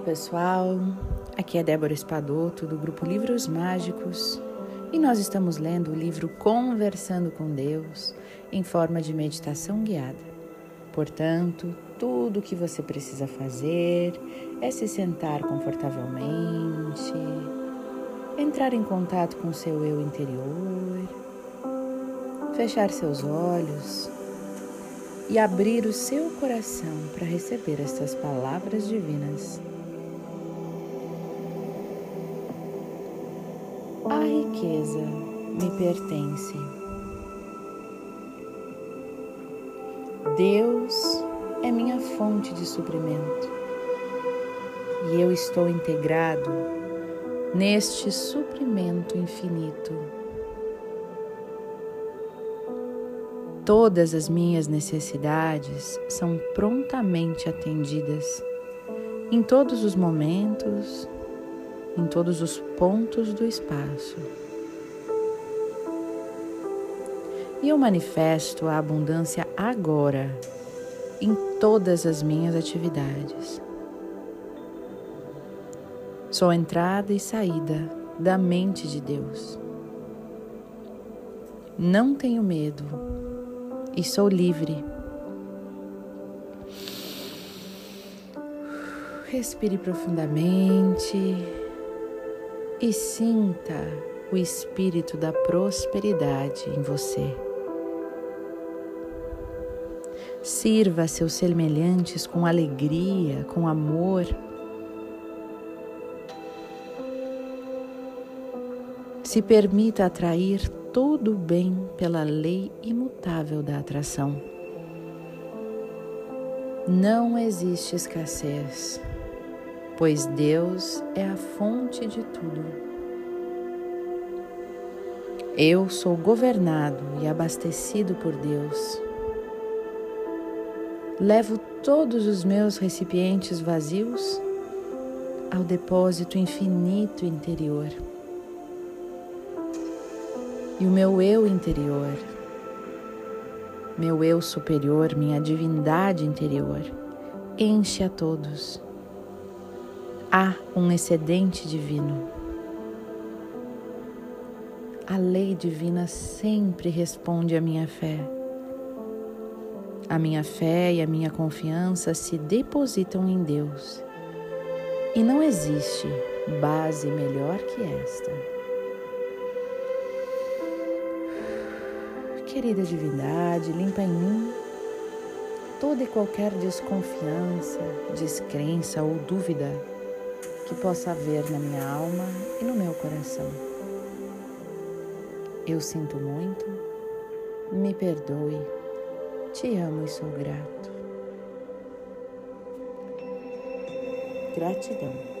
pessoal, aqui é Débora Espadoto do grupo Livros Mágicos e nós estamos lendo o livro Conversando com Deus em forma de meditação guiada. Portanto, tudo o que você precisa fazer é se sentar confortavelmente, entrar em contato com seu eu interior, fechar seus olhos e abrir o seu coração para receber estas palavras divinas. A riqueza me pertence. Deus é minha fonte de suprimento e eu estou integrado neste suprimento infinito. Todas as minhas necessidades são prontamente atendidas em todos os momentos, em todos os pontos do espaço. E eu manifesto a abundância agora em todas as minhas atividades. Sou entrada e saída da mente de Deus. Não tenho medo e sou livre. Respire profundamente e sinta o espírito da prosperidade em você. Sirva seus semelhantes com alegria, com amor. Se permita atrair todo o bem pela lei imutável da atração. Não existe escassez, pois Deus é a fonte de tudo. Eu sou governado e abastecido por Deus. Levo todos os meus recipientes vazios ao depósito infinito interior e o meu eu interior, meu eu superior, minha divindade interior, enche a todos. Há um excedente divino. A lei divina sempre responde à minha fé. A minha fé e a minha confiança se depositam em Deus. E não existe base melhor que esta. Querida divindade, limpa em mim toda e qualquer desconfiança, descrença ou dúvida que possa haver na minha alma e no meu coração. Eu sinto muito, me perdoe, te amo e sou grato. Gratidão.